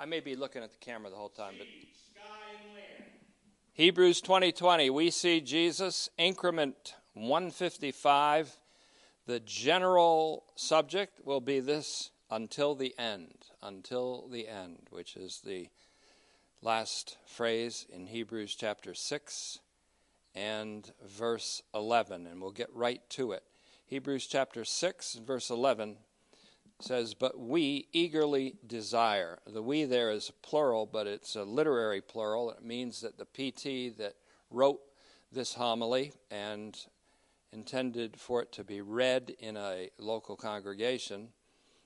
I may be looking at the camera the whole time, but Hebrews 2020, we see Jesus, increment 155. The general subject will be this until the end, until the end, which is the last phrase in Hebrews chapter 6 and verse 11, and we'll get right to it. Hebrews chapter 6, and verse 11 says, But we eagerly desire. The we there is plural, but it's a literary plural. It means that the PT that wrote this homily and intended for it to be read in a local congregation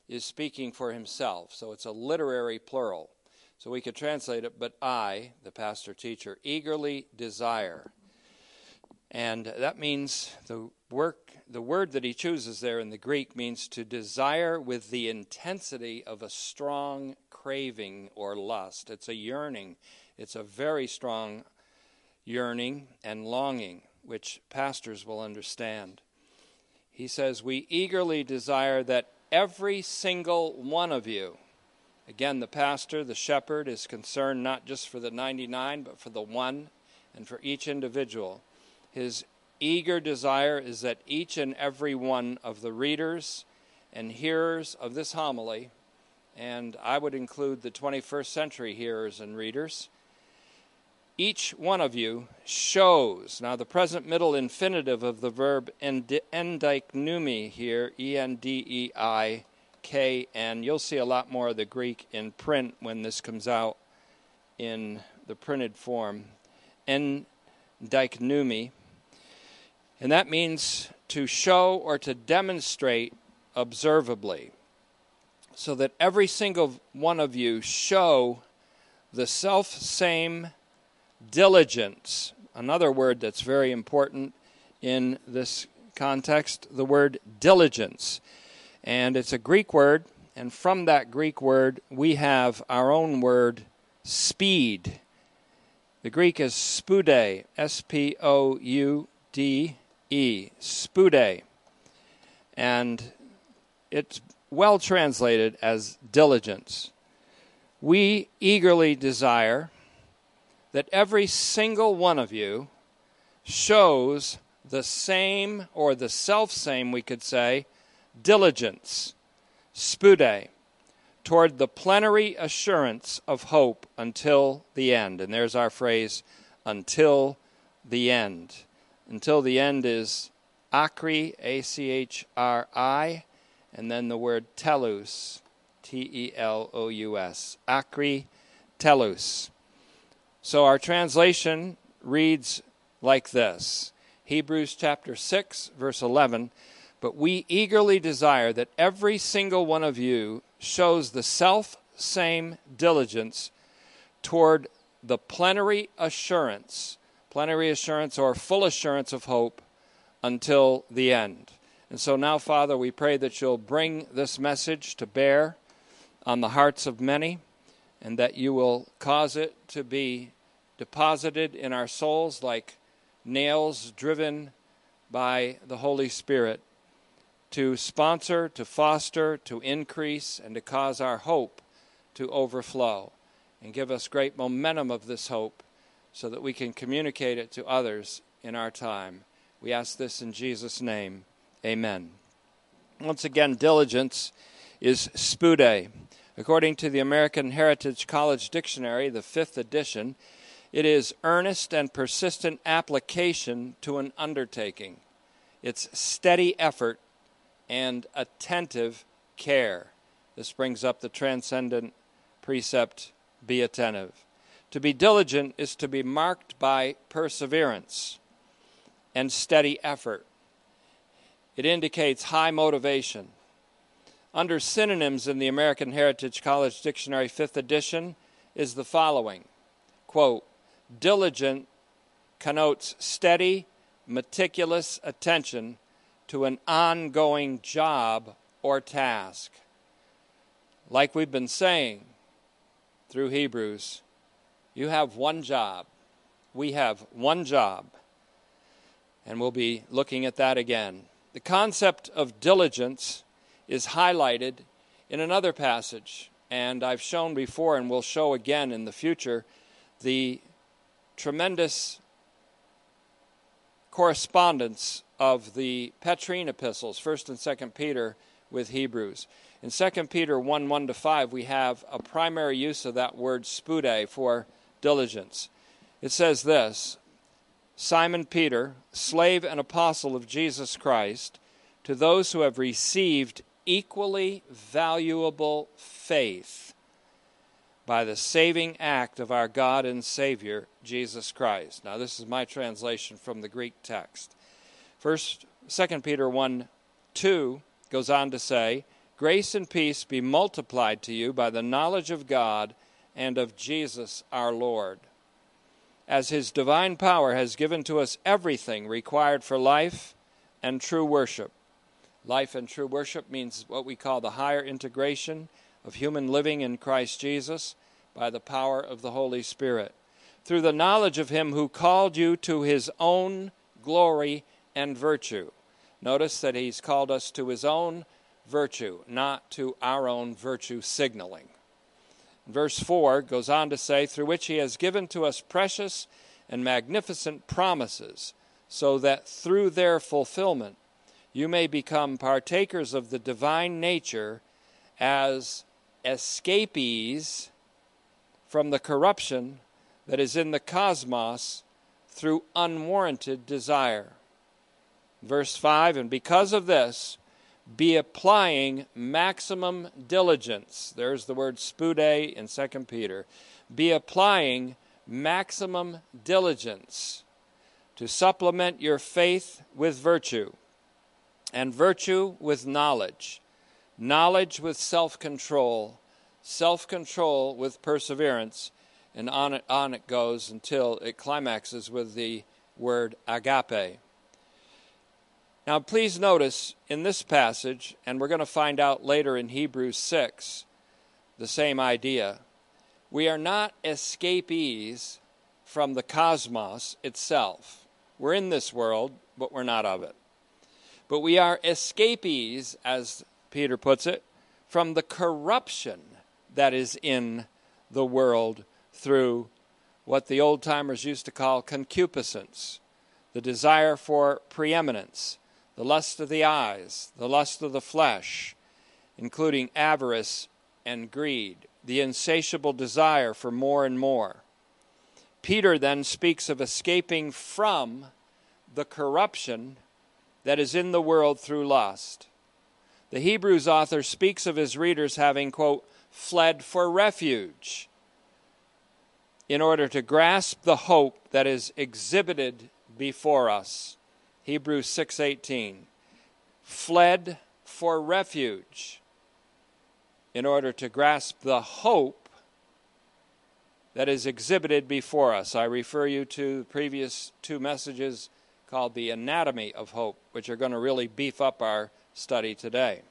is speaking for himself. So it's a literary plural. So we could translate it, but I, the pastor teacher, eagerly desire. And that means the work the word that he chooses there in the Greek means to desire with the intensity of a strong craving or lust. It's a yearning, it's a very strong yearning and longing, which pastors will understand. He says, We eagerly desire that every single one of you, again, the pastor, the shepherd, is concerned not just for the 99, but for the one and for each individual. His eager desire is that each and every one of the readers and hearers of this homily, and I would include the 21st century hearers and readers, each one of you shows. Now, the present middle infinitive of the verb endeiknumi here, E N D E I K N, you'll see a lot more of the Greek in print when this comes out in the printed form. Endeiknumi and that means to show or to demonstrate observably, so that every single one of you show the self same diligence. Another word that's very important in this context, the word diligence. And it's a Greek word, and from that Greek word, we have our own word speed. The Greek is spoude, S P O U D E, spoude. And it's well translated as diligence. We eagerly desire that every single one of you shows the same, or the self same, we could say, diligence, spoude, toward the plenary assurance of hope until the end. And there's our phrase, until the end until the end is achri, A C H R I, and then the word telous, T E L O U S. Achri telous. So our translation reads like this Hebrews chapter 6, verse 11. But we eagerly desire that every single one of you shows the self same diligence toward the plenary assurance plenary assurance or full assurance of hope until the end. And so now, Father, we pray that you'll bring this message to bear on the hearts of many and that you will cause it to be deposited in our souls like nails driven by the Holy Spirit to sponsor, to foster, to increase, and to cause our hope to overflow and give us great momentum of this hope so that we can communicate it to others in our time. We ask this in Jesus' name. Amen. Once again, diligence is spoude. According to the American Heritage College Dictionary, the fifth edition, it is earnest and persistent application to an undertaking. It's steady effort and attentive care. This brings up the transcendent precept be attentive. To be diligent is to be marked by perseverance and steady effort. It indicates high motivation. Under synonyms in the American Heritage College Dictionary 5th edition is the following quote, diligent connotes steady, meticulous attention to an ongoing job or task. Like we've been saying through Hebrews, you have one job. We have one job. And we'll be looking at that again. The concept of diligence is highlighted in another passage and I've shown before and will show again in the future the tremendous correspondence of the Petrine epistles, 1st and 2nd Peter, with Hebrews. In 2 Peter 1 1 to 5, we have a primary use of that word spoude for diligence. It says this Simon Peter, slave and apostle of Jesus Christ, to those who have received equally valuable faith by the saving act of our God and Savior, Jesus Christ. Now, this is my translation from the Greek text. First, 2 Peter 1 2 goes on to say, Grace and peace be multiplied to you by the knowledge of God and of Jesus our Lord. As his divine power has given to us everything required for life and true worship. Life and true worship means what we call the higher integration of human living in Christ Jesus by the power of the Holy Spirit. Through the knowledge of him who called you to his own glory and virtue. Notice that he's called us to his own virtue, not to our own virtue signaling. Verse 4 goes on to say, through which he has given to us precious and magnificent promises, so that through their fulfillment you may become partakers of the divine nature as escapees from the corruption that is in the cosmos through unwarranted desire. Verse 5 And because of this, be applying maximum diligence. There's the word spoude in 2 Peter. Be applying maximum diligence to supplement your faith with virtue, and virtue with knowledge, knowledge with self control, self control with perseverance, and on it, on it goes until it climaxes with the word agape. Now, please notice in this passage, and we're going to find out later in Hebrews 6, the same idea. We are not escapees from the cosmos itself. We're in this world, but we're not of it. But we are escapees, as Peter puts it, from the corruption that is in the world through what the old timers used to call concupiscence, the desire for preeminence the lust of the eyes, the lust of the flesh, including avarice and greed, the insatiable desire for more and more. Peter then speaks of escaping from the corruption that is in the world through lust. The Hebrews author speaks of his readers having, quote, fled for refuge in order to grasp the hope that is exhibited before us. Hebrews 6:18 fled for refuge in order to grasp the hope that is exhibited before us. I refer you to the previous two messages called The Anatomy of Hope, which are going to really beef up our study today.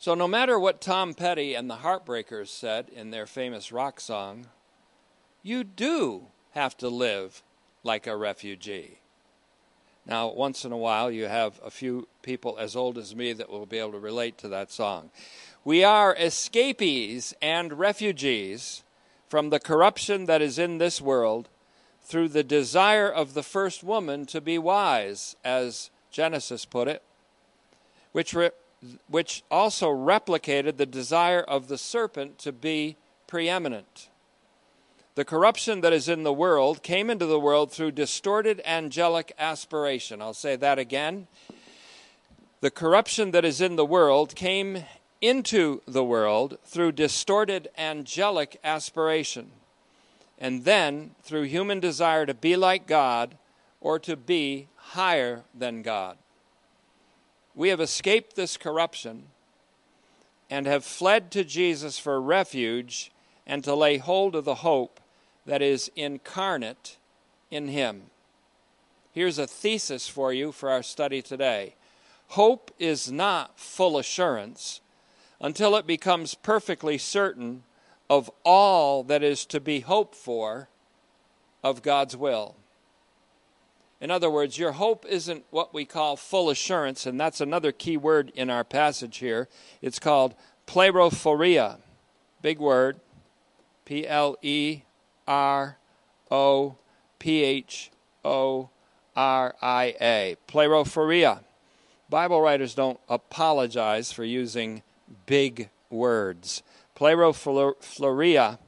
So, no matter what Tom Petty and the Heartbreakers said in their famous rock song, you do have to live like a refugee. Now, once in a while, you have a few people as old as me that will be able to relate to that song. We are escapees and refugees from the corruption that is in this world through the desire of the first woman to be wise, as Genesis put it, which, re- which also replicated the desire of the serpent to be preeminent. The corruption that is in the world came into the world through distorted angelic aspiration. I'll say that again. The corruption that is in the world came into the world through distorted angelic aspiration, and then through human desire to be like God or to be higher than God. We have escaped this corruption and have fled to Jesus for refuge and to lay hold of the hope that is incarnate in Him. Here's a thesis for you for our study today. Hope is not full assurance until it becomes perfectly certain of all that is to be hoped for of God's will. In other words, your hope isn't what we call full assurance, and that's another key word in our passage here. It's called Plerophoria, big word, P L E R O P H O R I A. Plerophoria. Bible writers don't apologize for using big words. Plerophoria,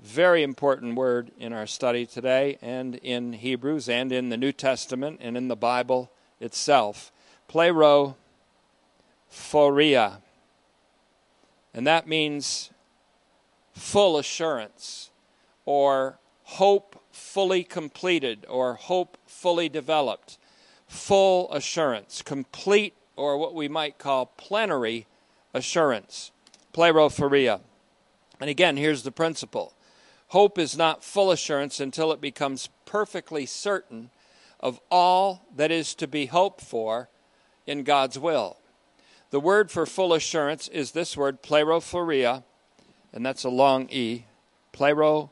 very important word in our study today and in Hebrews and in the New Testament and in the Bible itself. Plerophoria. And that means full assurance or hope fully completed or hope fully developed. Full assurance, complete or what we might call plenary assurance. Plerophoria. And again, here's the principle hope is not full assurance until it becomes perfectly certain of all that is to be hoped for in God's will. The word for full assurance is this word, plerophoria, and that's a long E, plerophoria,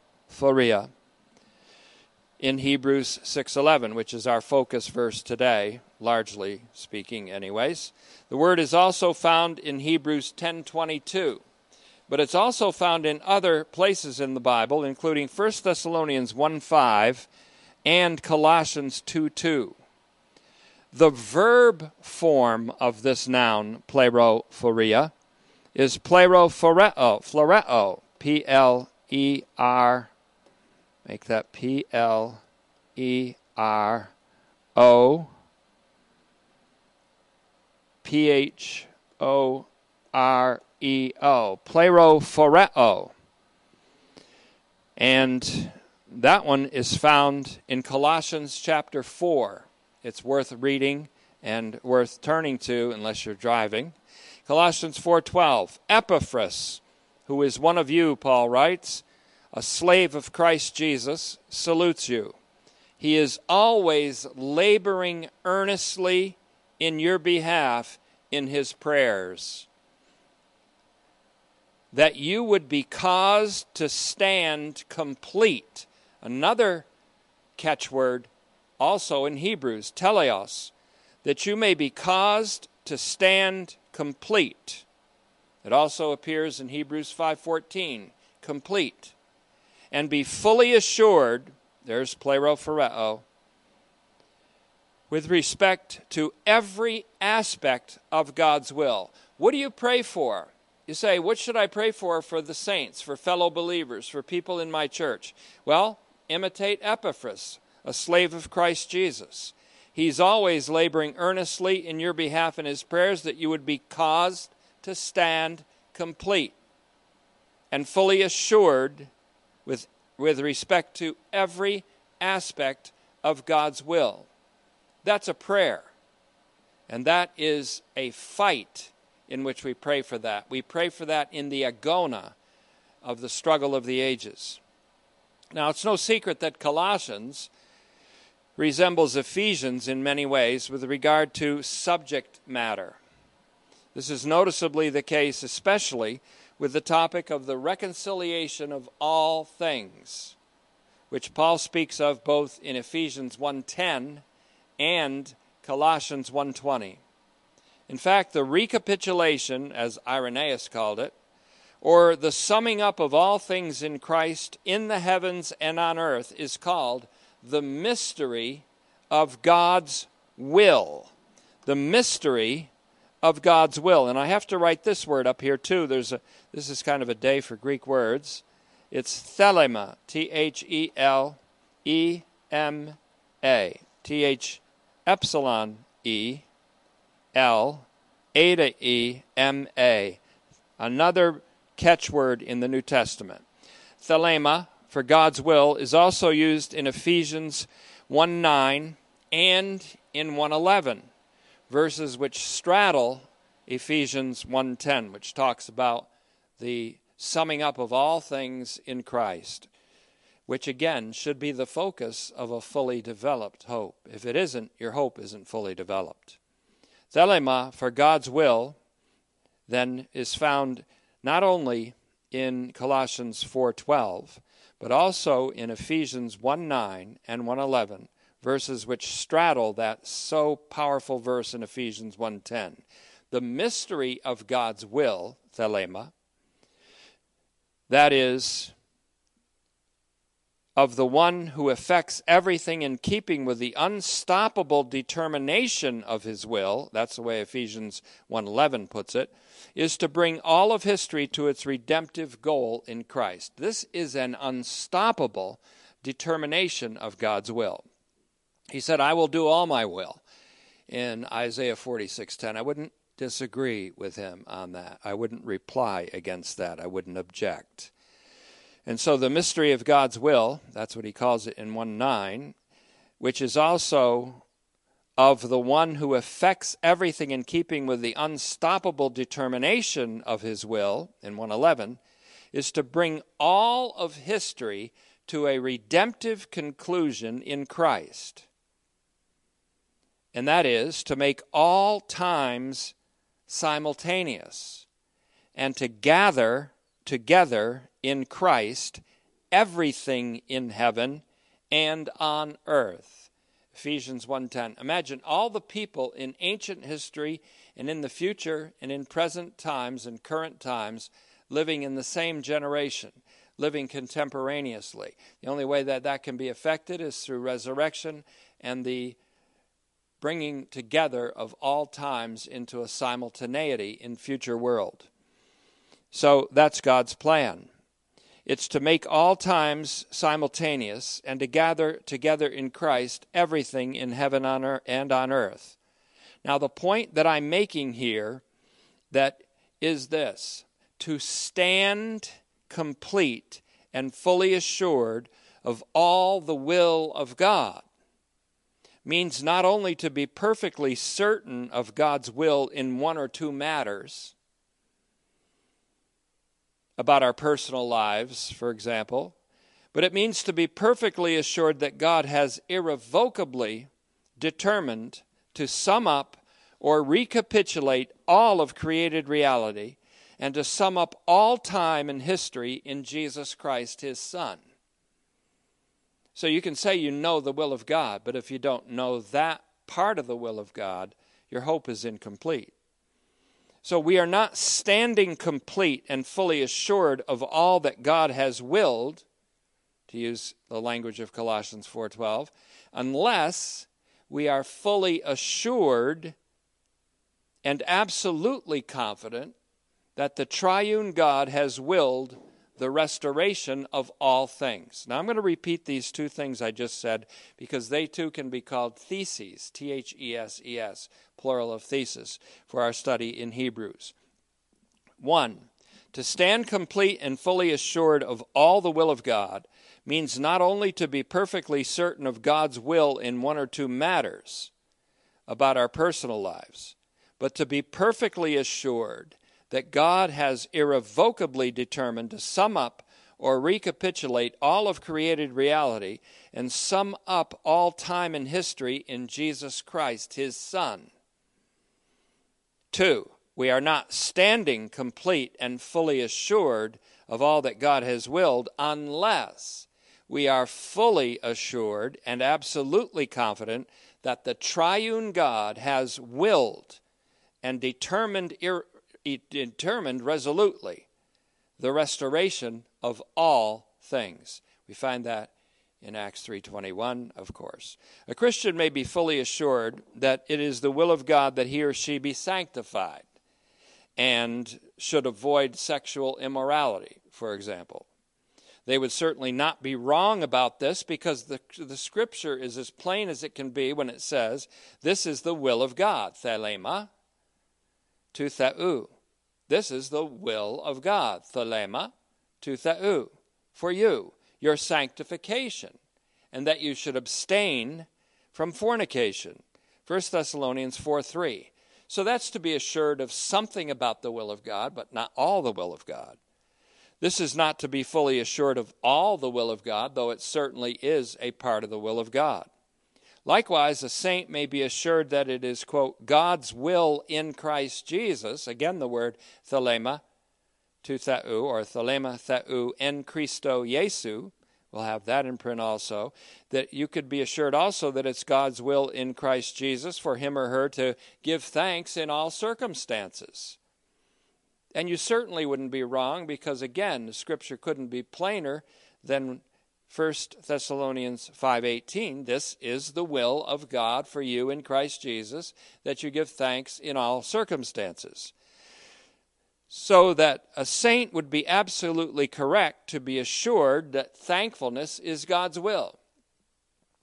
in Hebrews 6:11, which is our focus verse today, largely speaking anyways. The word is also found in Hebrews 10:22, but it's also found in other places in the Bible, including 1 Thessalonians 1:5 and Colossians 2:2. The verb form of this noun, plerophoria, is plerophoreo, floreo, P L E R, make that P L E R O P H O R E O, plerophoreo. And that one is found in Colossians chapter 4. It's worth reading and worth turning to unless you're driving. Colossians 4:12. Epaphras, who is one of you, Paul writes, a slave of Christ Jesus, salutes you. He is always laboring earnestly in your behalf in his prayers. That you would be caused to stand complete. Another catchword also in Hebrews, teleos, that you may be caused to stand complete. It also appears in Hebrews 5:14, complete. And be fully assured, there's plerophoreo, with respect to every aspect of God's will. What do you pray for? You say, What should I pray for for the saints, for fellow believers, for people in my church? Well, imitate Epaphras a slave of Christ Jesus. He's always laboring earnestly in your behalf in his prayers that you would be caused to stand complete and fully assured with, with respect to every aspect of God's will. That's a prayer. And that is a fight in which we pray for that. We pray for that in the agona of the struggle of the ages. Now, it's no secret that Colossians resembles Ephesians in many ways with regard to subject matter. This is noticeably the case, especially with the topic of the reconciliation of all things, which Paul speaks of both in Ephesians 1:10 and Colossians 1:20. In fact, the recapitulation, as Irenaeus called it, or the summing up of all things in Christ in the heavens and on earth, is called the mystery of God's will. The mystery of God's will. And I have to write this word up here too. There's a this is kind of a day for Greek words. It's thelema, T H E L E M A. T H epsilon E L eta E M A. Another catchword in the New Testament. Thelema for God's will is also used in Ephesians 1 9 and in 111, verses which straddle Ephesians 1:10, which talks about the summing up of all things in Christ, which again should be the focus of a fully developed hope. If it isn't, your hope isn't fully developed. Thelema for God's will then is found not only in Colossians 4:12, but also in Ephesians 1:9 and 111, verses which straddle that so powerful verse in Ephesians 1:10. the mystery of God's will, thelema, that is, of the one who effects everything in keeping with the unstoppable determination of his will that's the way ephesians 1.11 puts it is to bring all of history to its redemptive goal in christ this is an unstoppable determination of god's will he said i will do all my will. In isaiah 46.10 i wouldn't disagree with him on that. I wouldn't reply against that. I wouldn't object. And so the mystery of God's will, that's what he calls it in 1 9, which is also of the one who effects everything in keeping with the unstoppable determination of his will in 111, is to bring all of history to a redemptive conclusion in Christ. And that is to make all times simultaneous and to gather together in Christ everything in heaven and on earth. Ephesians 1:10. Imagine all the people in ancient history and in the future and in present times and current times living in the same generation, living contemporaneously. The only way that that can be affected is through resurrection and the bringing together of all times into a simultaneity in future world. So that's God's plan. It's to make all times simultaneous and to gather together in Christ everything in heaven and on earth. Now, the point that I'm making here that is this to stand complete and fully assured of all the will of God means not only to be perfectly certain of God's will in one or two matters about our personal lives, for example, but it means to be perfectly assured that God has irrevocably determined to sum up or recapitulate all of created reality and to sum up all time and history in Jesus Christ, his Son. So you can say you know the will of God, but if you don't know that part of the will of God, your hope is incomplete. So we are not standing complete and fully assured of all that God has willed, to use the language of Colossians 4:12, unless we are fully assured and absolutely confident that the triune God has willed the restoration of all things. Now, I'm going to repeat these two things I just said because they too can be called theses, T H E S E S, plural of thesis, for our study in Hebrews. One, to stand complete and fully assured of all the will of God means not only to be perfectly certain of God's will in one or two matters about our personal lives, but to be perfectly assured that God has irrevocably determined to sum up or recapitulate all of created reality and sum up all time and history in Jesus Christ, his Son. Two, we are not standing complete and fully assured of all that God has willed unless we are fully assured and absolutely confident that the triune God has willed and determined ir- determined resolutely the restoration of all things. We find that in Acts 3:21, of course. A Christian may be fully assured that it is the will of God that he or she be sanctified and should avoid sexual immorality, for example. They would certainly not be wrong about this because the, the scripture is as plain as it can be when it says, This is the will of God, thelema, to theou. This is the will of God, thelema, to theou, for you, your sanctification, and that you should abstain from fornication. 1 Thessalonians 4 3. So that's to be assured of something about the will of God, but not all the will of God. This is not to be fully assured of all the will of God, though it certainly is a part of the will of God. Likewise, a saint may be assured that it is, quote, God's will in Christ Jesus, again the word thelema, to theou, or thelema theou en Christo Jesu, We'll have that in print also. That you could be assured also that it's God's will in Christ Jesus for him or her to give thanks in all circumstances. And you certainly wouldn't be wrong because, again, the scripture couldn't be plainer than 1 Thessalonians 5:18 this is the will of God for you in Christ Jesus that you give thanks in all circumstances so that a saint would be absolutely correct to be assured that thankfulness is God's will.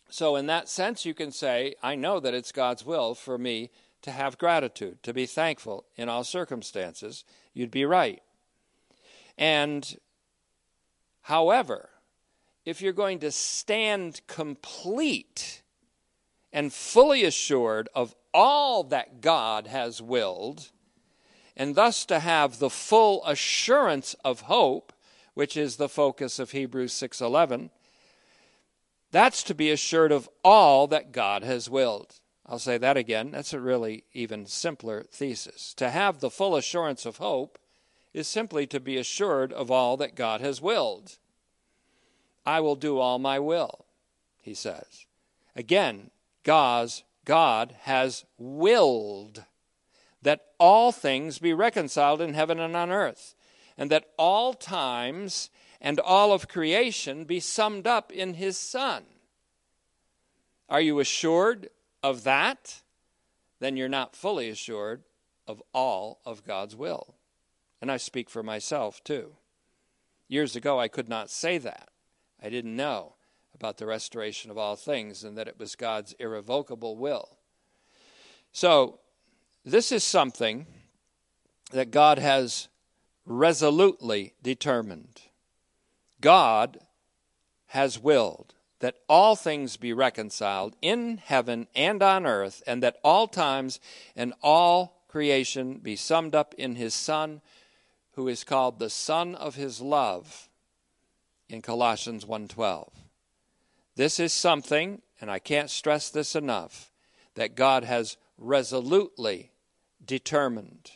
So, in that sense, you can say, I know that it's God's will for me to have gratitude, to be thankful in all circumstances. You'd be right. And, however, if you're going to stand complete and fully assured of all that God has willed, and thus to have the full assurance of hope, which is the focus of Hebrews 6:11, that's to be assured of all that God has willed. I'll say that again. That's a really even simpler thesis. To have the full assurance of hope is simply to be assured of all that God has willed. I will do all my will, he says. Again, God's God has willed that all things be reconciled in heaven and on earth, and that all times and all of creation be summed up in his Son. Are you assured of that? Then you're not fully assured of all of God's will. And I speak for myself too. Years ago, I could not say that. I didn't know about the restoration of all things and that it was God's irrevocable will. So, this is something that God has resolutely determined. God has willed that all things be reconciled in heaven and on earth, and that all times and all creation be summed up in his Son, who is called the Son of his love in Colossians 1:12. This is something, and I can't stress this enough, that God has resolutely determined.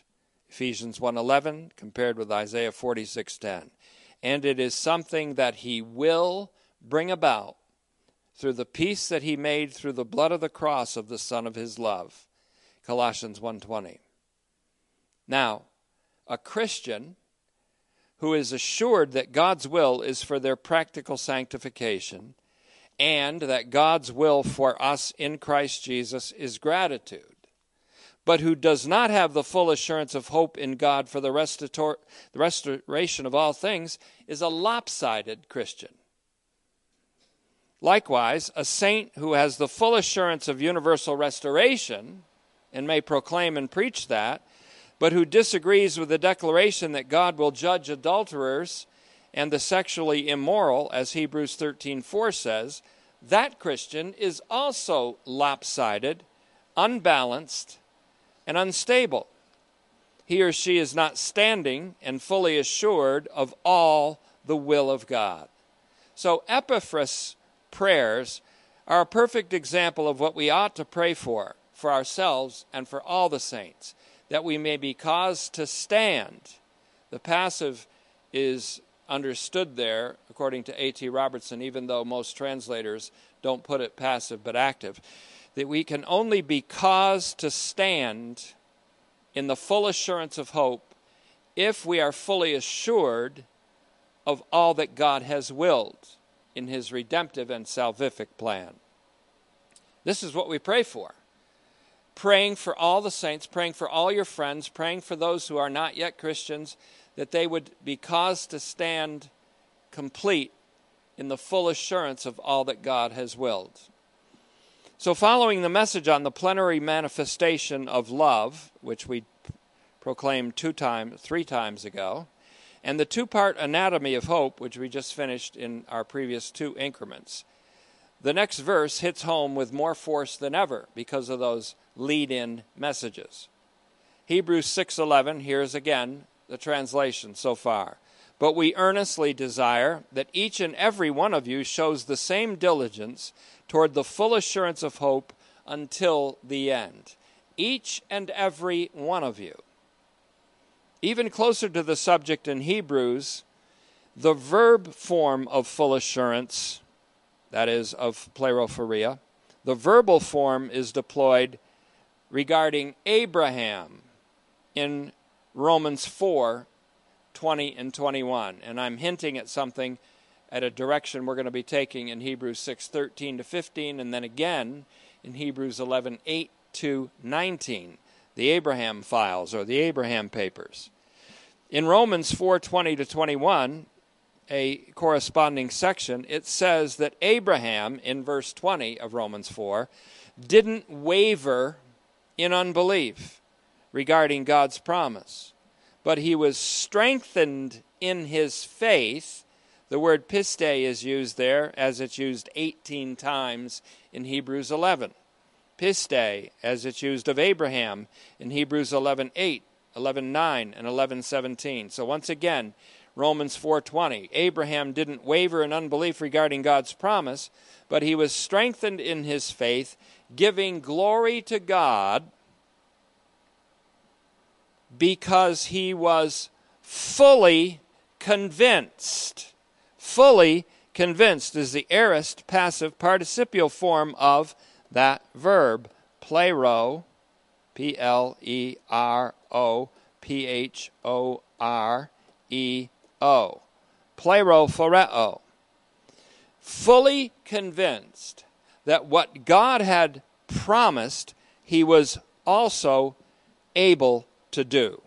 Ephesians 1:11 compared with Isaiah 46:10. And it is something that he will bring about through the peace that he made through the blood of the cross of the son of his love. Colossians 1:20. Now, a Christian who is assured that God's will is for their practical sanctification and that God's will for us in Christ Jesus is gratitude but who does not have the full assurance of hope in God for the, restator- the restoration of all things is a lopsided Christian. Likewise, a saint who has the full assurance of universal restoration and may proclaim and preach that, but who disagrees with the declaration that God will judge adulterers and the sexually immoral, as Hebrews 13:4 says, that Christian is also lopsided, unbalanced, and unstable. He or she is not standing and fully assured of all the will of God. So, Epaphras prayers are a perfect example of what we ought to pray for, for ourselves and for all the saints, that we may be caused to stand. The passive is understood there, according to A.T. Robertson, even though most translators don't put it passive but active that we can only be caused to stand in the full assurance of hope if we are fully assured of all that God has willed in his redemptive and salvific plan. This is what we pray for. Praying for all the saints, praying for all your friends, praying for those who are not yet Christians, that they would be caused to stand complete in the full assurance of all that God has willed. So, following the message on the plenary manifestation of love, which we proclaimed two times, three times ago, and the two part anatomy of hope, which we just finished in our previous two increments, the next verse hits home with more force than ever because of those lead in messages. Hebrews 6:11 here's again the translation so far. But we earnestly desire that each and every one of you shows the same diligence toward the full assurance of hope until the end. Each and every one of you. Even closer to the subject in Hebrews, The verb form of full assurance, that is, of plerophoria, the verbal form is deployed regarding Abraham in Romans 4 20 and 21. And I'm hinting at something at a direction we're going to be taking in Hebrews 6 13 to 15, and then again in Hebrews 11 8 to 19, the Abraham files or the Abraham papers. In Romans 4 20 to 21, a corresponding section, it says that Abraham, in verse 20 of Romans 4, didn't waver in unbelief regarding God's promise, but he was strengthened in his faith the word piste is used there as it's used 18 times in Hebrews 11. Piste as it's used of Abraham in Hebrews 11:8, 11:9 and 11:17. So once again, Romans 4:20, Abraham didn't waver in unbelief regarding God's promise, but he was strengthened in his faith, giving glory to God because he was fully convinced. Fully convinced is the aorist passive participial form of that verb, plero, P L E R O P H O R E O. Plero Fully convinced that what God had promised, he was also able to do.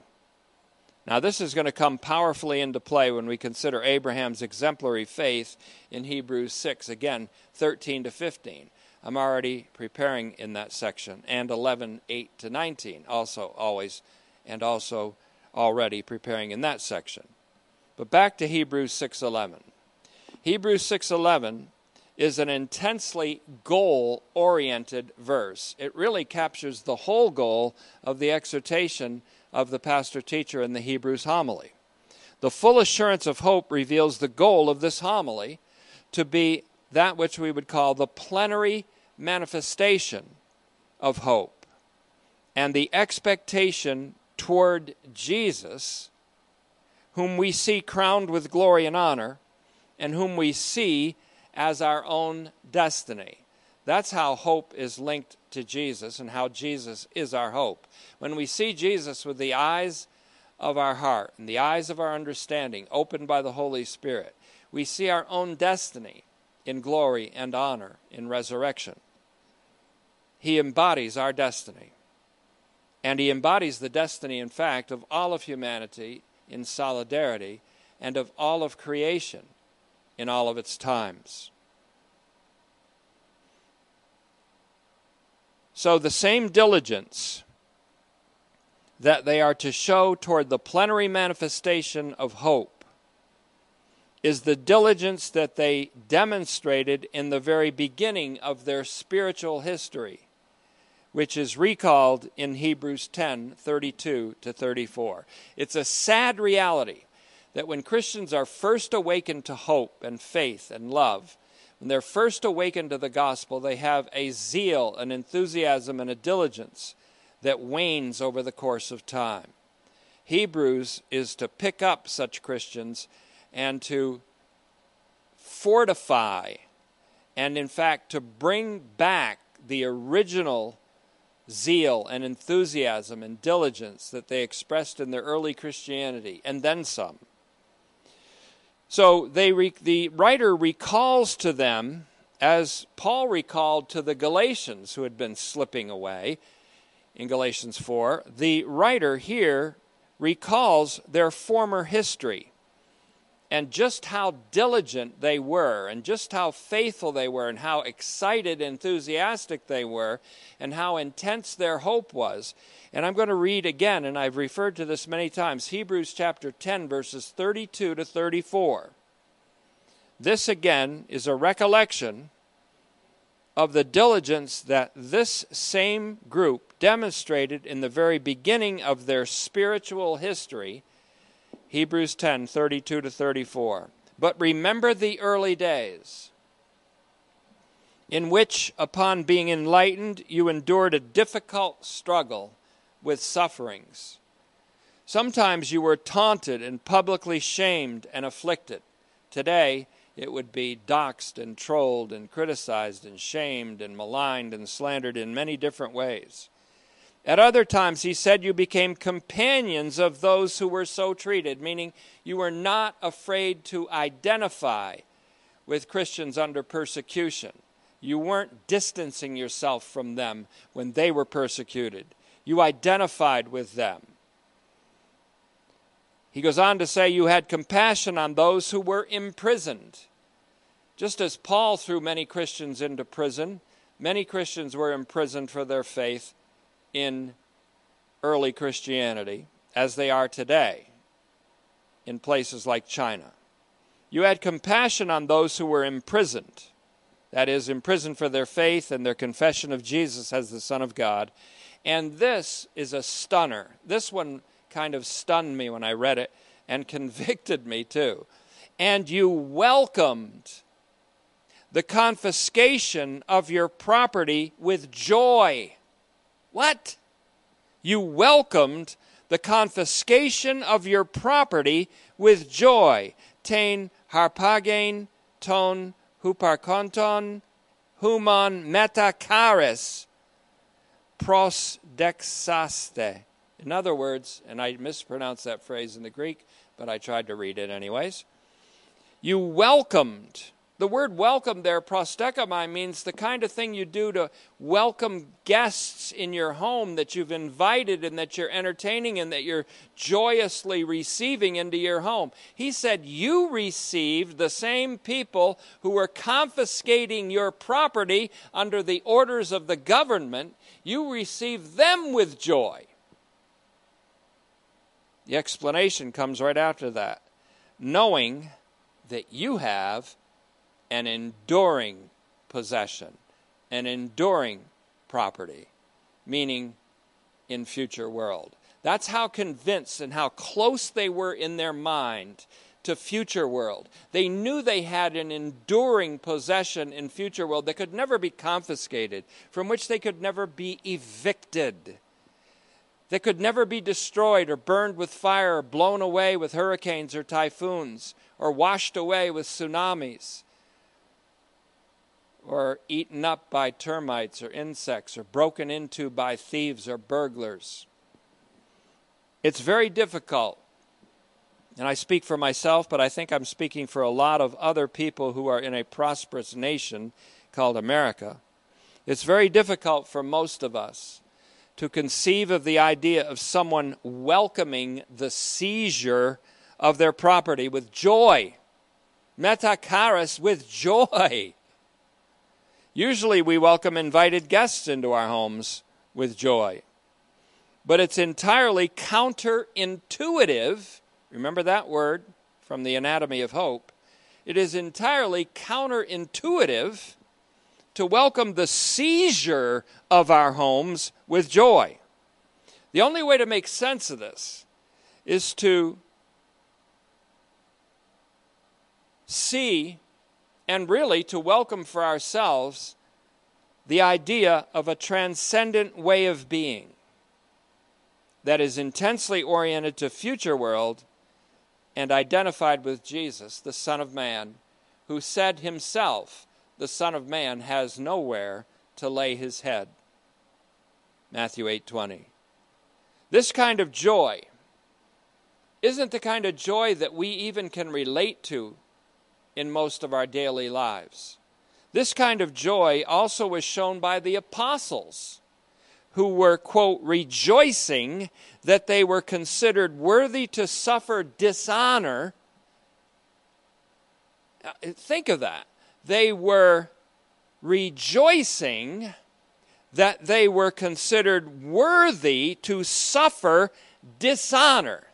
Now, this is going to come powerfully into play when we consider Abraham's exemplary faith in Hebrews 6, again, 13 to 15. I'm already preparing in that section, and 11, 8 to 19, also always, and also already preparing in that section. But back to Hebrews 6:11. Hebrews 6:11 is an intensely goal-oriented verse. It really captures the whole goal of the exhortation of the pastor teacher in the Hebrews homily. The full assurance of hope reveals the goal of this homily to be that which we would call the plenary manifestation of hope and the expectation toward Jesus, whom we see crowned with glory and honor, and whom we see as our own destiny. That's how hope is linked to Jesus and how Jesus is our hope. When we see Jesus with the eyes of our heart and the eyes of our understanding opened by the Holy Spirit, we see our own destiny in glory and honor in resurrection. He embodies our destiny. And he embodies the destiny, in fact, of all of humanity in solidarity and of all of creation in all of its times. So the same diligence that they are to show toward the plenary manifestation of hope is the diligence that they demonstrated in the very beginning of their spiritual history, which is recalled in Hebrews 10 32 to 34. It's a sad reality that when Christians are first awakened to hope and faith and love, when they're first awakened to the gospel, they have a zeal, an enthusiasm, and a diligence that wanes over the course of time. Hebrews is to pick up such Christians and to fortify and, in fact, to bring back the original zeal and enthusiasm and diligence that they expressed in their early Christianity, and then some. So they re- the writer recalls to them, as Paul recalled to the Galatians who had been slipping away in Galatians 4, the writer here recalls their former history and just how diligent they were, and just how faithful they were, and how excited, enthusiastic they were, and how intense their hope was. And I'm going to read again, and I've referred to this many times Hebrews chapter 10, verses 32 to 34. This again is a recollection of the diligence that this same group demonstrated in the very beginning of their spiritual history Hebrews 10 32 to 34. But remember the early days in which, upon being enlightened, you endured a difficult struggle with sufferings. Sometimes you were taunted and publicly shamed and afflicted. Today, it would be doxed and trolled and criticized and shamed and maligned and slandered in many different ways. At other times, he said you became companions of those who were so treated, meaning you were not afraid to identify with Christians under persecution. You weren't distancing yourself from them when they were persecuted. You identified with them. He goes on to say, You had compassion on those who were imprisoned. Just as Paul threw many Christians into prison, many Christians were imprisoned for their faith in early Christianity, as they are today in places like China. You had compassion on those who were imprisoned, that is, imprisoned for their faith and their confession of Jesus as the Son of God. And this is a stunner. This one kind of stunned me when I read it and convicted me too. And you welcomed the confiscation of your property with joy. What? You welcomed the confiscation of your property with joy. Tain harpagen ton huparkonton human pros dexaste. In other words, and I mispronounced that phrase in the Greek, but I tried to read it anyways. You welcomed the word welcome there, prosdechomai, means the kind of thing you do to welcome guests in your home that you've invited and that you're entertaining and that you're joyously receiving into your home. He said, You received the same people who were confiscating your property under the orders of the government, you received them with joy. The explanation comes right after that. Knowing that you have an enduring possession, an enduring property, meaning in future world. That's how convinced and how close they were in their mind to future world. They knew they had an enduring possession in future world that could never be confiscated, from which they could never be evicted. That could never be destroyed or burned with fire or blown away with hurricanes or typhoons or washed away with tsunamis or eaten up by termites or insects or broken into by thieves or burglars. It's very difficult. And I speak for myself, but I think I'm speaking for a lot of other people who are in a prosperous nation called America. It's very difficult for most of us to conceive of the idea of someone welcoming the seizure of their property with joy. Metakaris with joy. Usually we welcome invited guests into our homes with joy. But it's entirely counterintuitive. Remember that word from the Anatomy of Hope. It is entirely counterintuitive to welcome the seizure of our homes with joy. The only way to make sense of this is to see and really to welcome for ourselves the idea of a transcendent way of being that is intensely oriented to future world and identified with Jesus, the Son of Man, who said himself, the Son of Man has nowhere to lay his head. Matthew 8:20. This kind of joy isn't the kind of joy that we even can relate to in most of our daily lives. This kind of joy also was shown by the apostles, who were, quote, rejoicing that they were considered worthy to suffer dishonor. Uh, think of that. They were rejoicing that they were considered worthy to suffer dishonor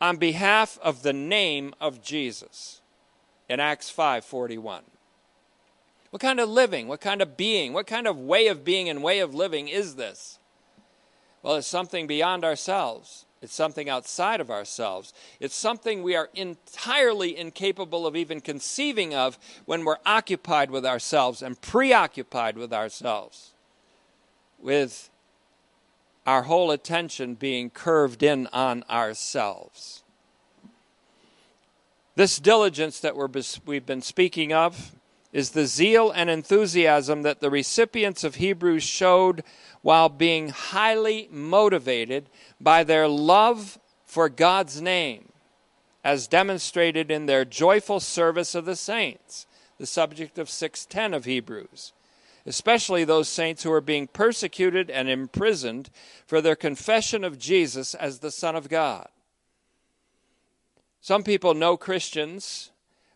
on behalf of the name of Jesus in Acts 5:41. What kind of living, what kind of being, what kind of way of being and way of living is this? Well, it's something beyond ourselves. It's something outside of ourselves. It's something we are entirely incapable of even conceiving of when we're occupied with ourselves and preoccupied with ourselves, with our whole attention being curved in on ourselves. This diligence that we've been speaking of is the zeal and enthusiasm that the recipients of Hebrews showed while being highly motivated by their love for God's name, as demonstrated in their joyful service of the saints, the subject of 610 of Hebrews, especially those saints who are being persecuted and imprisoned for their confession of Jesus as the Son of God. Some people know Christians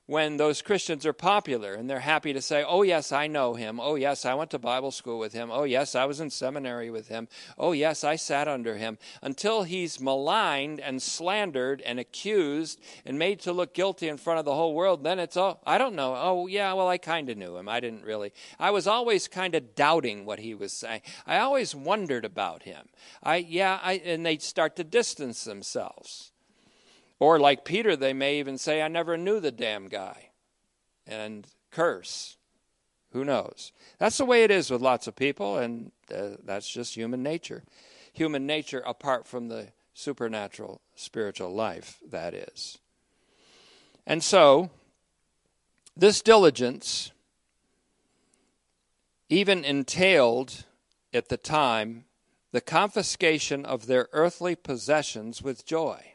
when those Christians are popular and they're happy to say, Oh, yes, I know him. Oh, yes, I went to Bible school with him. Oh, yes, I was in seminary with him. Oh, yes, I sat under him. Until he's maligned and slandered and accused and made to look guilty in front of the whole world, then it's, Oh, I don't know. Oh, yeah, well, I kind of knew him. I didn't really. I was always kind of doubting what he was saying. I always wondered about him. I, yeah, I, and they start to distance themselves. Or, like Peter, they may even say, I never knew the damn guy, and curse. Who knows? That's the way it is with lots of people, and uh, that's just human nature. Human nature apart from the supernatural spiritual life, that is. And so, this diligence even entailed at the time the confiscation of their earthly possessions with joy.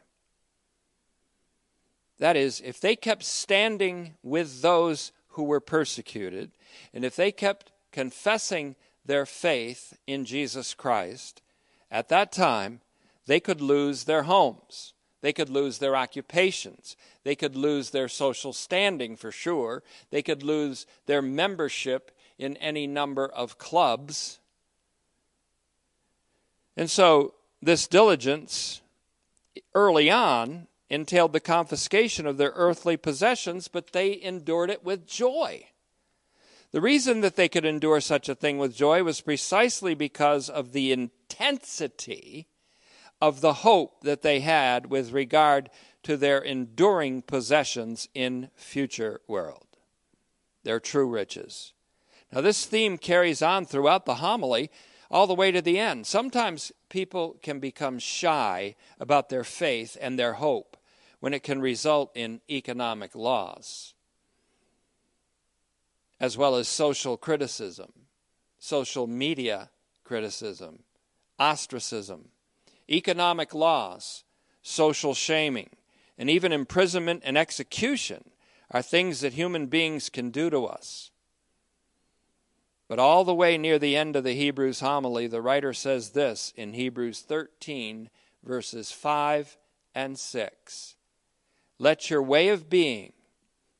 That is, if they kept standing with those who were persecuted, and if they kept confessing their faith in Jesus Christ, at that time, they could lose their homes. They could lose their occupations. They could lose their social standing for sure. They could lose their membership in any number of clubs. And so, this diligence early on entailed the confiscation of their earthly possessions, but they endured it with joy. The reason that they could endure such a thing with joy was precisely because of the intensity of the hope that they had with regard to their enduring possessions in future world their true riches. Now this theme carries on throughout the homily all the way to the end. Sometimes people can become shy about their faith and their hope when it can result in economic loss, as well as social criticism, social media criticism, ostracism, economic loss, social shaming, and even imprisonment and execution are things that human beings can do to us. But all the way near the end of the Hebrews homily, the writer says this in Hebrews 13, verses 5 and 6. Let your way of being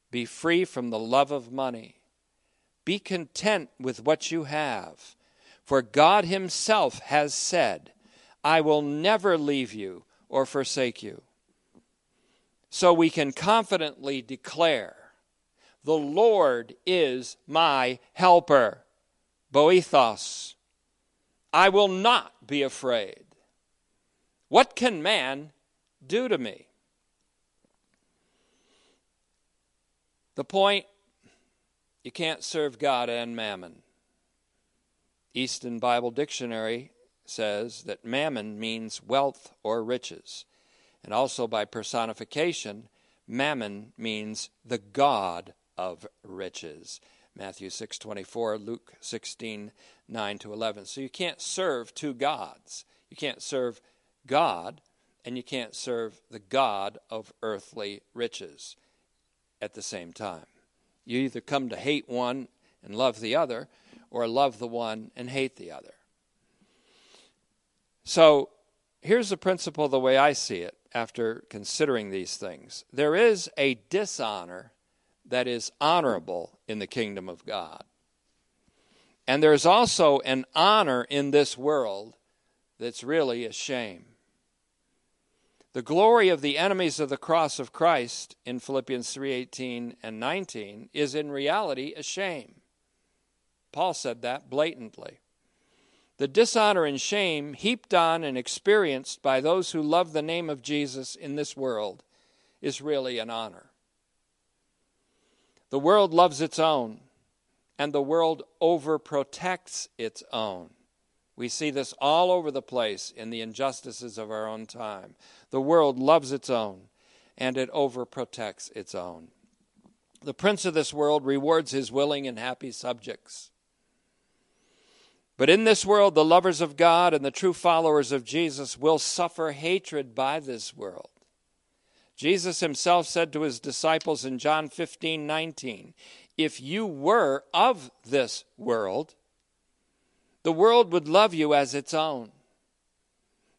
be free from the love of money. Be content with what you have, for God Himself has said, I will never leave you or forsake you. So we can confidently declare, The Lord is my helper. Boethos. I will not be afraid. What can man do to me? The point you can't serve God and mammon. Easton Bible Dictionary says that mammon means wealth or riches. And also by personification, mammon means the god of riches. Matthew 6:24, Luke 16:9 to 11. So you can't serve two gods. You can't serve God and you can't serve the god of earthly riches at the same time. You either come to hate one and love the other, or love the one and hate the other. So here's the principle the way I see it after considering these things there is a dishonor that is honorable in the kingdom of God. And there's also an honor in this world that's really a shame. The glory of the enemies of the cross of Christ in Philippians 3:18 and 19 is in reality a shame. Paul said that blatantly. The dishonor and shame heaped on and experienced by those who love the name of Jesus in this world is really an honor. The world loves its own, and the world overprotects its own. We see this all over the place in the injustices of our own time. The world loves its own, and it overprotects its own. The prince of this world rewards his willing and happy subjects. But in this world, the lovers of God and the true followers of Jesus will suffer hatred by this world. Jesus himself said to his disciples in John 15 19, If you were of this world, the world would love you as its own.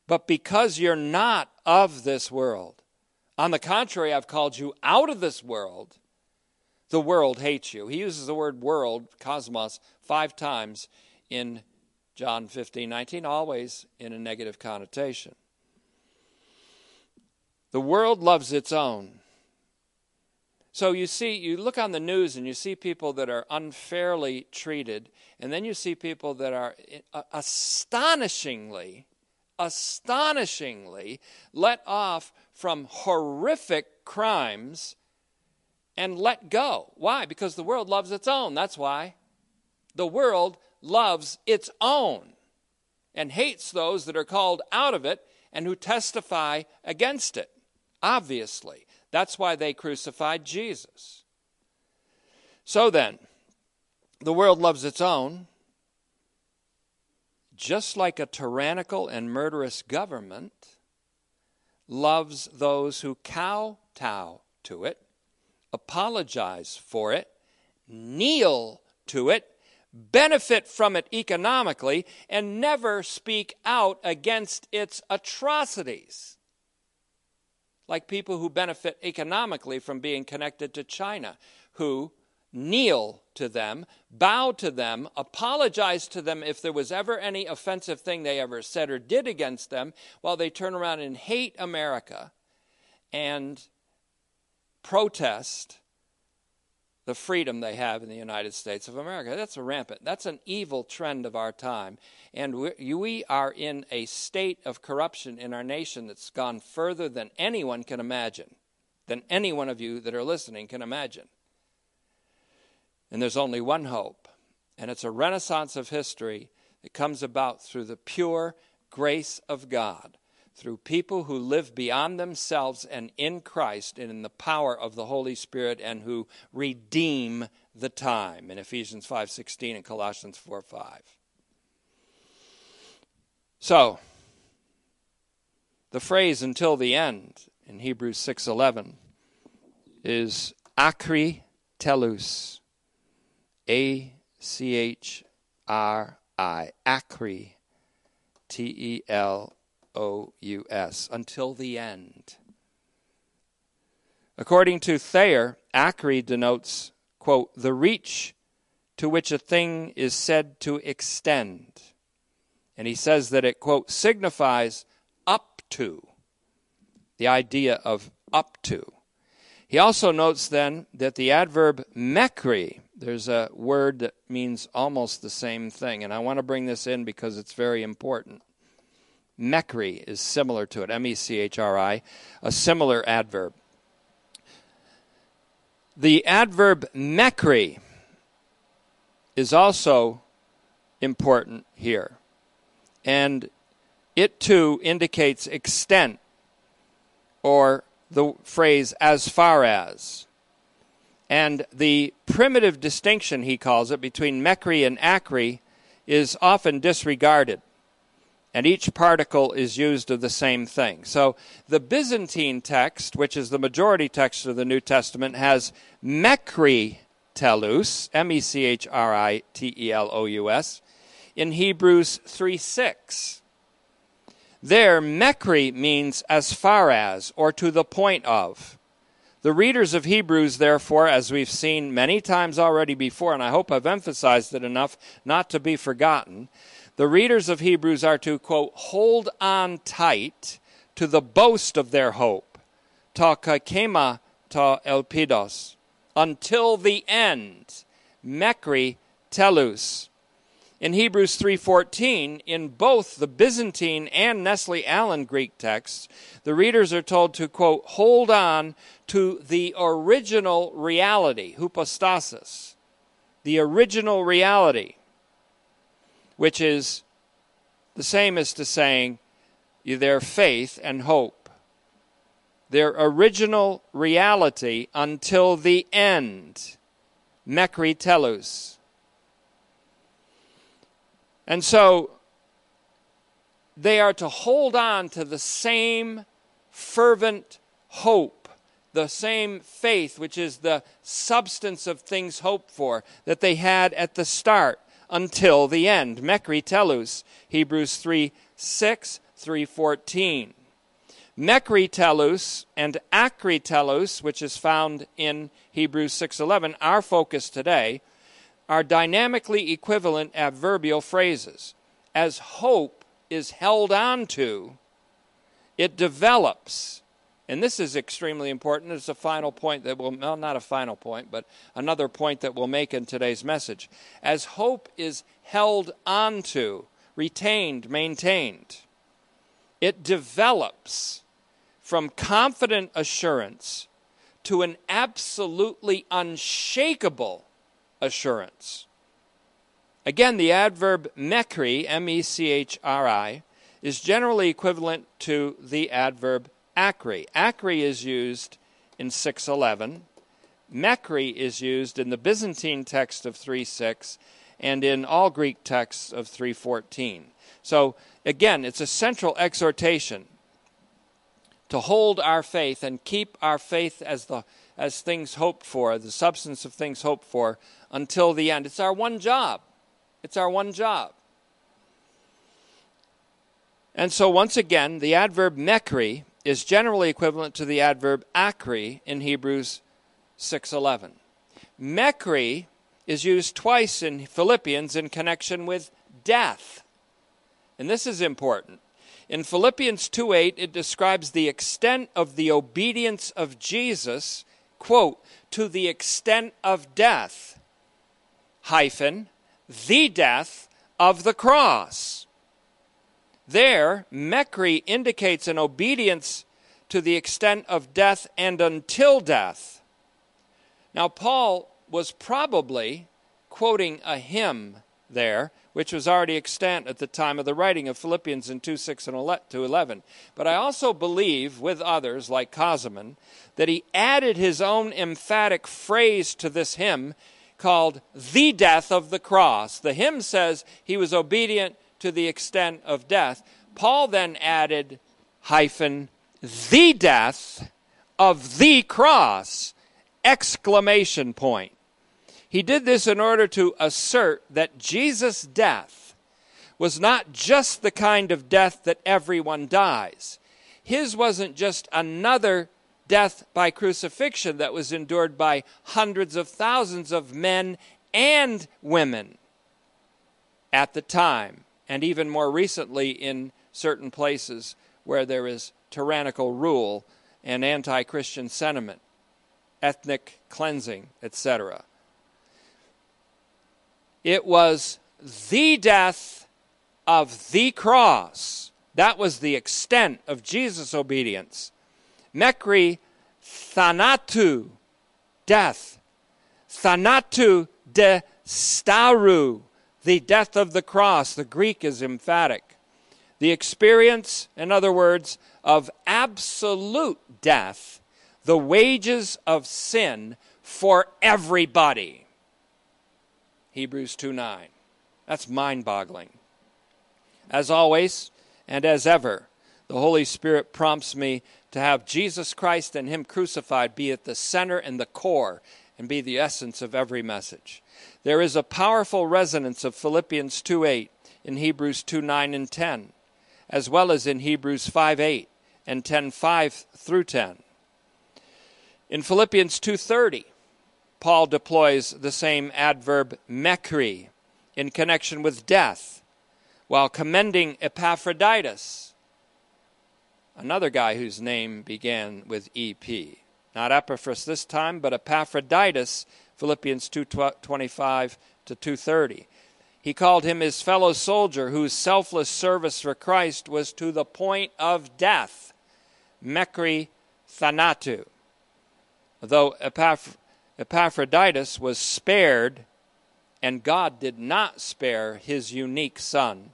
But because you're not of this world, on the contrary, I've called you out of this world, the world hates you. He uses the word world, cosmos, five times in John 15, 19, always in a negative connotation. The world loves its own. So you see, you look on the news and you see people that are unfairly treated, and then you see people that are uh, astonishingly, astonishingly let off from horrific crimes and let go. Why? Because the world loves its own. That's why. The world loves its own and hates those that are called out of it and who testify against it. Obviously. That's why they crucified Jesus. So then, the world loves its own, just like a tyrannical and murderous government loves those who kowtow to it, apologize for it, kneel to it, benefit from it economically, and never speak out against its atrocities like people who benefit economically from being connected to China, who kneel to them, bow to them, apologize to them if there was ever any offensive thing they ever said or did against them, while they turn around and hate America and protest the freedom they have in the United States of America. That's a rampant, that's an evil trend of our time. And we are in a state of corruption in our nation that's gone further than anyone can imagine, than any one of you that are listening can imagine. And there's only one hope, and it's a renaissance of history that comes about through the pure grace of God through people who live beyond themselves and in Christ and in the power of the Holy Spirit and who redeem the time in Ephesians 5:16 and Colossians 4:5. So, the phrase until the end in Hebrews 6:11 is achri telous A C H R I achri T E L O U S, until the end. According to Thayer, achri denotes, quote, the reach to which a thing is said to extend. And he says that it, quote, signifies up to, the idea of up to. He also notes then that the adverb mechri, there's a word that means almost the same thing, and I want to bring this in because it's very important. Mechri is similar to it, M E C H R I, a similar adverb. The adverb mechri is also important here. And it too indicates extent or the phrase as far as. And the primitive distinction, he calls it, between mechri and achri is often disregarded and each particle is used of the same thing. So the Byzantine text, which is the majority text of the New Testament, has mechri telous, M E C H R I T E L O U S, in Hebrews 3 6. There, mechri means as far as, or to the point of. The readers of Hebrews, therefore, as we've seen many times already before, and I hope I've emphasized it enough not to be forgotten, the readers of Hebrews are to, quote, hold on tight to the boast of their hope, ta kakema ta elpidos, until the end, mechri telous. In Hebrews 3:14, in both the Byzantine and Nestle Aland Greek texts, the readers are told to quote, hold on to the original reality, hypostasis, the original reality which is the same as to saying their faith and hope. their original reality until the end. Mechri telous. And so they are to hold on to the same fervent hope, the same faith, which is the substance of things hoped for, that they had at the start until the end. Mechri telous, Hebrews 3 6, 314. Mechri and achri telous, which is found in Hebrews 6:11, our focus today, are dynamically equivalent adverbial phrases. As hope is held on to, it develops. And this is extremely important. It's a final point that will, well, not a final point, but another point that we'll make in today's message. As hope is held onto, retained, maintained, it develops from confident assurance to an absolutely unshakable assurance. Again, the adverb mechri, M E C H R I, is generally equivalent to the adverb achri. Achri is used in 611. Mechri is used in the Byzantine text of 3.6 and in all Greek texts of 3.14. So, again, it's a central exhortation to hold our faith and keep our faith as the as things hoped for, the substance of things hoped for, until the end. It's our one job. It's our one job. And so, once again, the adverb mechri is generally equivalent to the adverb achri in Hebrews 6:11. Mechri is used twice in Philippians in connection with death. And this is important. In Philippians 2:8 it describes the extent of the obedience of Jesus, quote, to the extent of death, hyphen, the death of the cross. There, Mechri indicates an obedience to the extent of death and until death. Now, Paul was probably quoting a hymn there, which was already extant at the time of the writing of Philippians in 2 6 and 11. But I also believe, with others like Cosman, that he added his own emphatic phrase to this hymn called The Death of the Cross. The hymn says he was obedient to the extent of death. Paul then added, hyphen, the death of the cross, exclamation point. He did this in order to assert that Jesus' death was not just the kind of death that everyone dies. His wasn't just another death by crucifixion that was endured by hundreds of thousands of men and women at the time and even more recently in certain places where there is tyrannical rule and anti Christian sentiment, ethnic cleansing, etc. It was the death of the cross. That was the extent of Jesus' obedience. Mechri thanatu, death. Thanatu de staru, the death of the cross. The Greek is emphatic. The experience, in other words, of absolute death, the wages of sin for everybody. Hebrews 2 9. That's mind boggling. As always, and as ever, the Holy Spirit prompts me to have Jesus Christ and Him crucified be at the center and the core and be the essence of every message. There is a powerful resonance of Philippians 2 8 in Hebrews 2 9 and 10, as well as in Hebrews 5 8 and 10 5 through 10. In Philippians 2:30, Paul deploys the same adverb mechri in connection with death, while commending Epaphroditus, another guy whose name began with EP. Not Epaphras this time, but Epaphroditus Philippians 2:25 to 2:30. He called him his fellow soldier whose selfless service for Christ was to the point of death. Mechri thanatu. Though Epaph- Epaphroditus was spared, and God did not spare his unique son,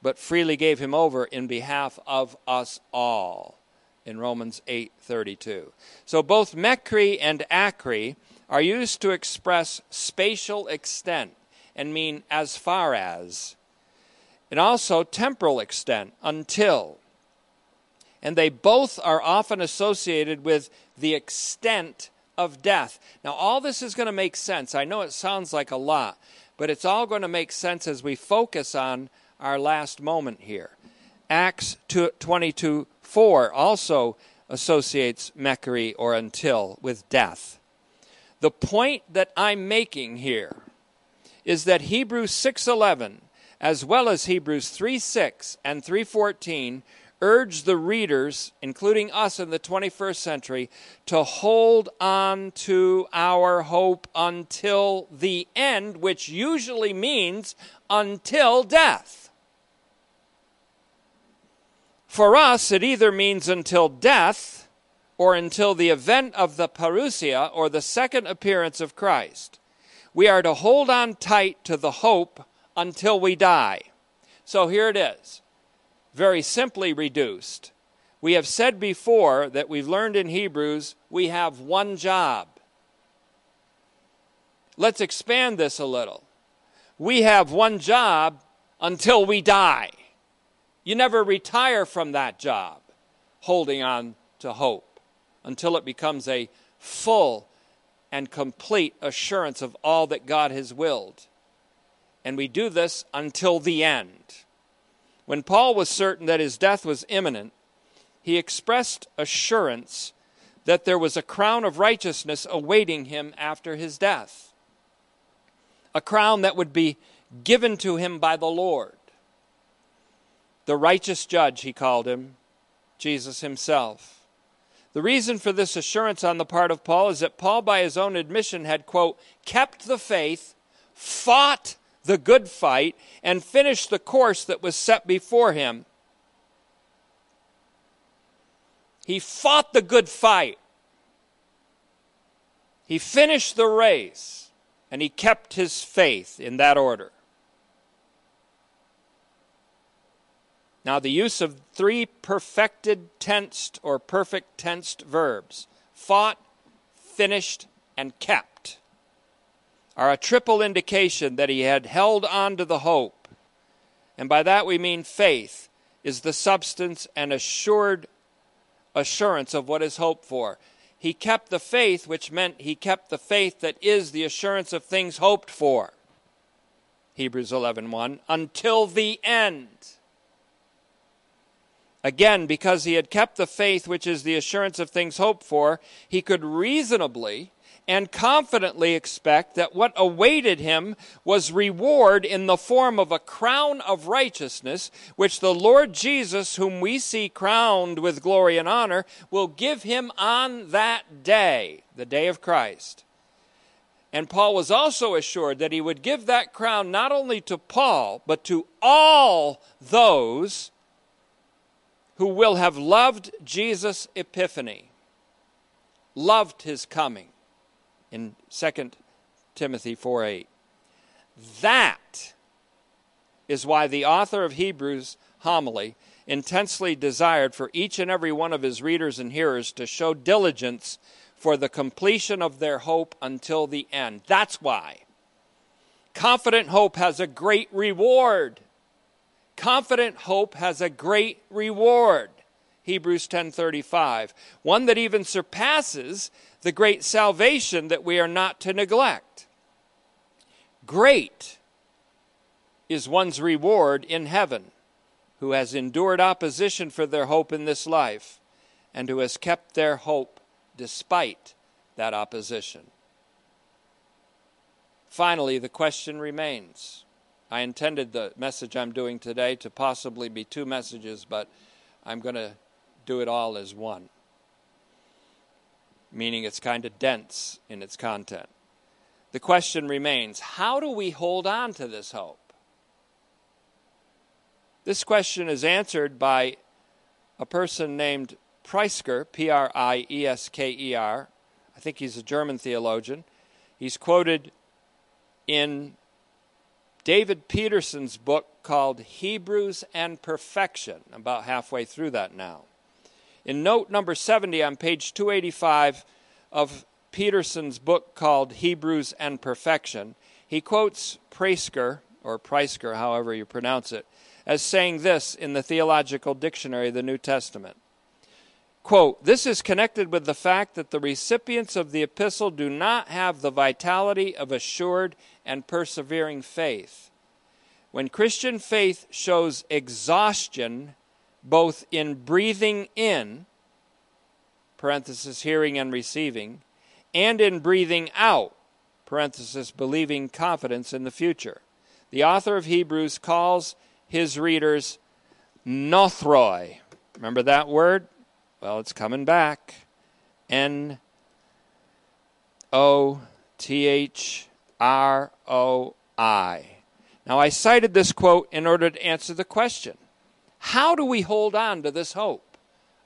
but freely gave him over in behalf of us all. In Romans 8:32. So both mechri and achri are used to express spatial extent and mean as far as and also temporal extent until and they both are often associated with the extent of death. Now, all this is going to make sense. I know it sounds like a lot, but it's all going to make sense as we focus on our last moment here. Acts 22 4 also associates mechri or until with death. The point that I'm making here is that Hebrews 6:11 as well as Hebrews 3:6 and 3:14 urge the readers, including us in the 21st century, to hold on to our hope until the end, which usually means until death. For us, it either means until death or until the event of the parousia or the second appearance of Christ. We are to hold on tight to the hope until we die. So here it is very simply reduced. We have said before that we've learned in Hebrews we have one job. Let's expand this a little. We have one job until we die. You never retire from that job, holding on to hope, until it becomes a full and complete assurance of all that God has willed. And we do this until the end. When Paul was certain that his death was imminent, he expressed assurance that there was a crown of righteousness awaiting him after his death. A crown that would be given to him by the Lord. The righteous judge, he called him, Jesus himself. The reason for this assurance on the part of Paul is that Paul, by his own admission, had, quote, kept the faith, fought the good fight, and finished the course that was set before him. He fought the good fight. He finished the race, and he kept his faith in that order. Now, the use of three perfected tensed or perfect tensed verbs fought, finished, and kept are a triple indication that he had held on to the hope. And by that we mean faith is the substance and assured assurance of what is hoped for. He kept the faith, which meant he kept the faith that is the assurance of things hoped for. Hebrews 11:1 until the end. Again, because he had kept the faith which is the assurance of things hoped for, he could reasonably and confidently expect that what awaited him was reward in the form of a crown of righteousness, which the Lord Jesus, whom we see crowned with glory and honor, will give him on that day, the day of Christ. And Paul was also assured that he would give that crown not only to Paul, but to all those who will have loved Jesus' epiphany, loved his coming in 2 Timothy 4 8. That is why the author of Hebrews homily intensely desired for each and every one of his readers and hearers to show diligence for the completion of their hope until the end. That's why. Confident hope has a great reward. Confident hope has a great reward. Hebrews 10:35, one that even surpasses the great salvation that we are not to neglect. Great is one's reward in heaven who has endured opposition for their hope in this life and who has kept their hope despite that opposition. Finally, the question remains. I intended the message I'm doing today to possibly be two messages, but I'm going to do it all as one meaning it's kind of dense in its content. The question remains how do we hold on to this hope? This question is answered by a person named Preisker, P R I E S K E R. I think he's a German theologian. He's quoted in David Peterson's book called Hebrews and Perfection, about halfway through that now. In note number 70 on page 285 of Peterson's book called Hebrews and Perfection, he quotes Preisker, or Preisker, however you pronounce it, as saying this in the Theological Dictionary of the New Testament. Quote, this is connected with the fact that the recipients of the epistle do not have the vitality of assured and persevering faith. When Christian faith shows exhaustion both in breathing in, parenthesis, hearing and receiving, and in breathing out, parenthesis, believing confidence in the future. The author of Hebrews calls his readers nothroi. Remember that word? Well, it's coming back. N O T H R O I. Now, I cited this quote in order to answer the question How do we hold on to this hope?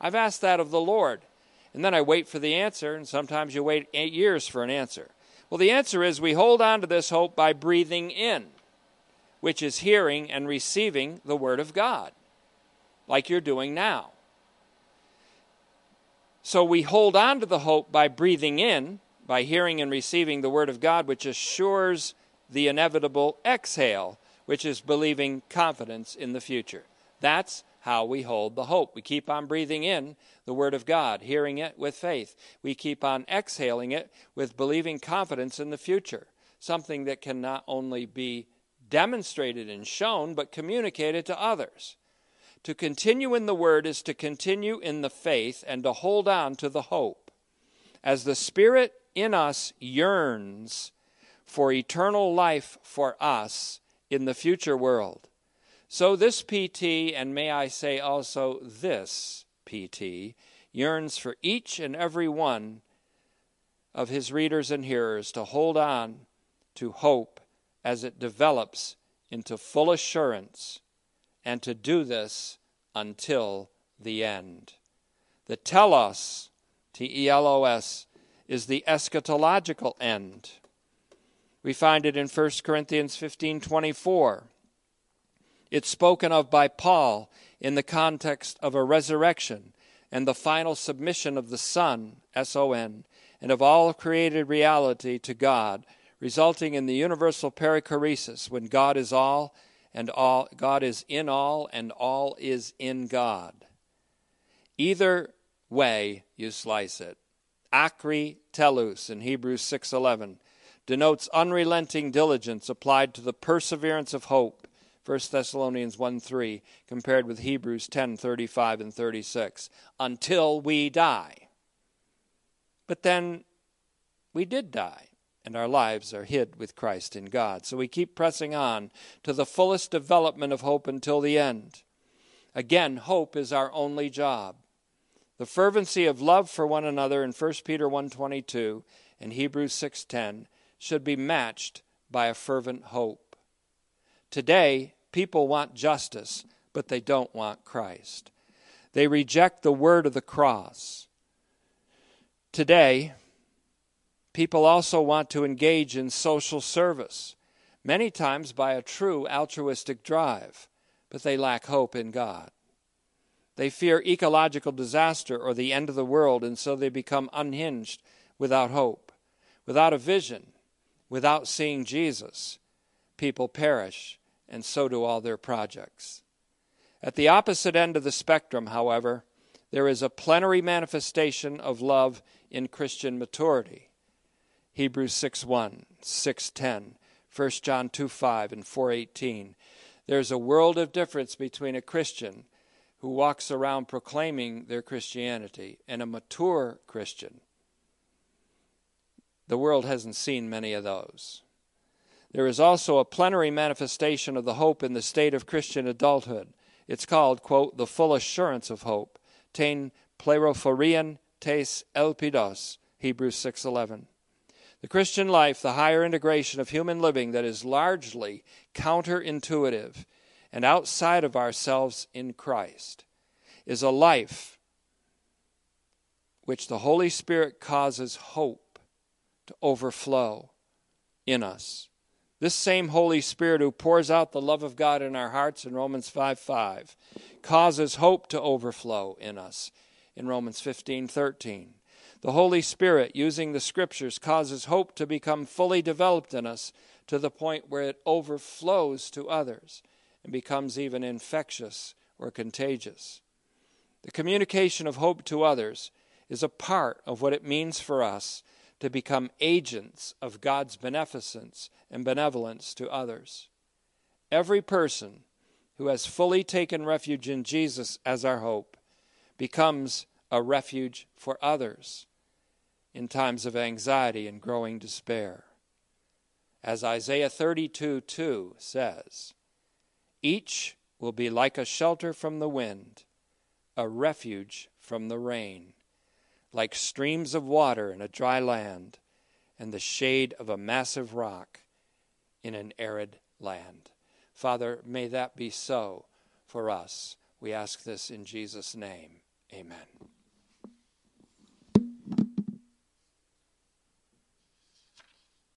I've asked that of the Lord. And then I wait for the answer, and sometimes you wait eight years for an answer. Well, the answer is we hold on to this hope by breathing in, which is hearing and receiving the Word of God, like you're doing now. So we hold on to the hope by breathing in, by hearing and receiving the Word of God, which assures the inevitable exhale, which is believing confidence in the future. That's how we hold the hope. We keep on breathing in the Word of God, hearing it with faith. We keep on exhaling it with believing confidence in the future, something that can not only be demonstrated and shown, but communicated to others. To continue in the Word is to continue in the faith and to hold on to the hope. As the Spirit in us yearns for eternal life for us in the future world. So, this PT, and may I say also this PT, yearns for each and every one of his readers and hearers to hold on to hope as it develops into full assurance, and to do this until the end. The telos, T E L O S, is the eschatological end. We find it in 1 Corinthians 15 24. It's spoken of by Paul in the context of a resurrection and the final submission of the Son, S O N, and of all created reality to God, resulting in the universal perichoresis when God is all and all God is in all and all is in God. Either way you slice it. Achri telous in Hebrews 6:11 denotes unrelenting diligence applied to the perseverance of hope. 1 Thessalonians 1 3, compared with Hebrews 10:35 and 36, until we die. But then we did die, and our lives are hid with Christ in God. So we keep pressing on to the fullest development of hope until the end. Again, hope is our only job. The fervency of love for one another in 1 Peter 1:22 and Hebrews 6:10 should be matched by a fervent hope. Today, people want justice, but they don't want Christ. They reject the word of the cross. Today, people also want to engage in social service, many times by a true altruistic drive, but they lack hope in God. They fear ecological disaster or the end of the world, and so they become unhinged without hope, without a vision, Without seeing Jesus, people perish, and so do all their projects. At the opposite end of the spectrum, however, there is a plenary manifestation of love in Christian maturity. Hebrews 6:1, 6:10, 1 John 2:5 and 4:18. There's a world of difference between a Christian who walks around proclaiming their Christianity and a mature Christian the world hasn't seen many of those. There is also a plenary manifestation of the hope in the state of Christian adulthood. It's called, quote, the full assurance of hope. Tain plerophorian tes elpidos, Hebrews 6.11. The Christian life, the higher integration of human living that is largely counterintuitive and outside of ourselves in Christ, is a life which the Holy Spirit causes hope to overflow in us. This same Holy Spirit who pours out the love of God in our hearts in Romans 5 5 causes hope to overflow in us in Romans 15:13. The Holy Spirit, using the scriptures, causes hope to become fully developed in us to the point where it overflows to others and becomes even infectious or contagious. The communication of hope to others is a part of what it means for us to become agents of God's beneficence and benevolence to others. Every person who has fully taken refuge in Jesus as our hope becomes a refuge for others in times of anxiety and growing despair. As Isaiah 32 2 says, each will be like a shelter from the wind, a refuge from the rain, like streams of water in a dry land, and the shade of a massive rock in an arid land. Father, may that be so for us. We ask this in Jesus' name. Amen.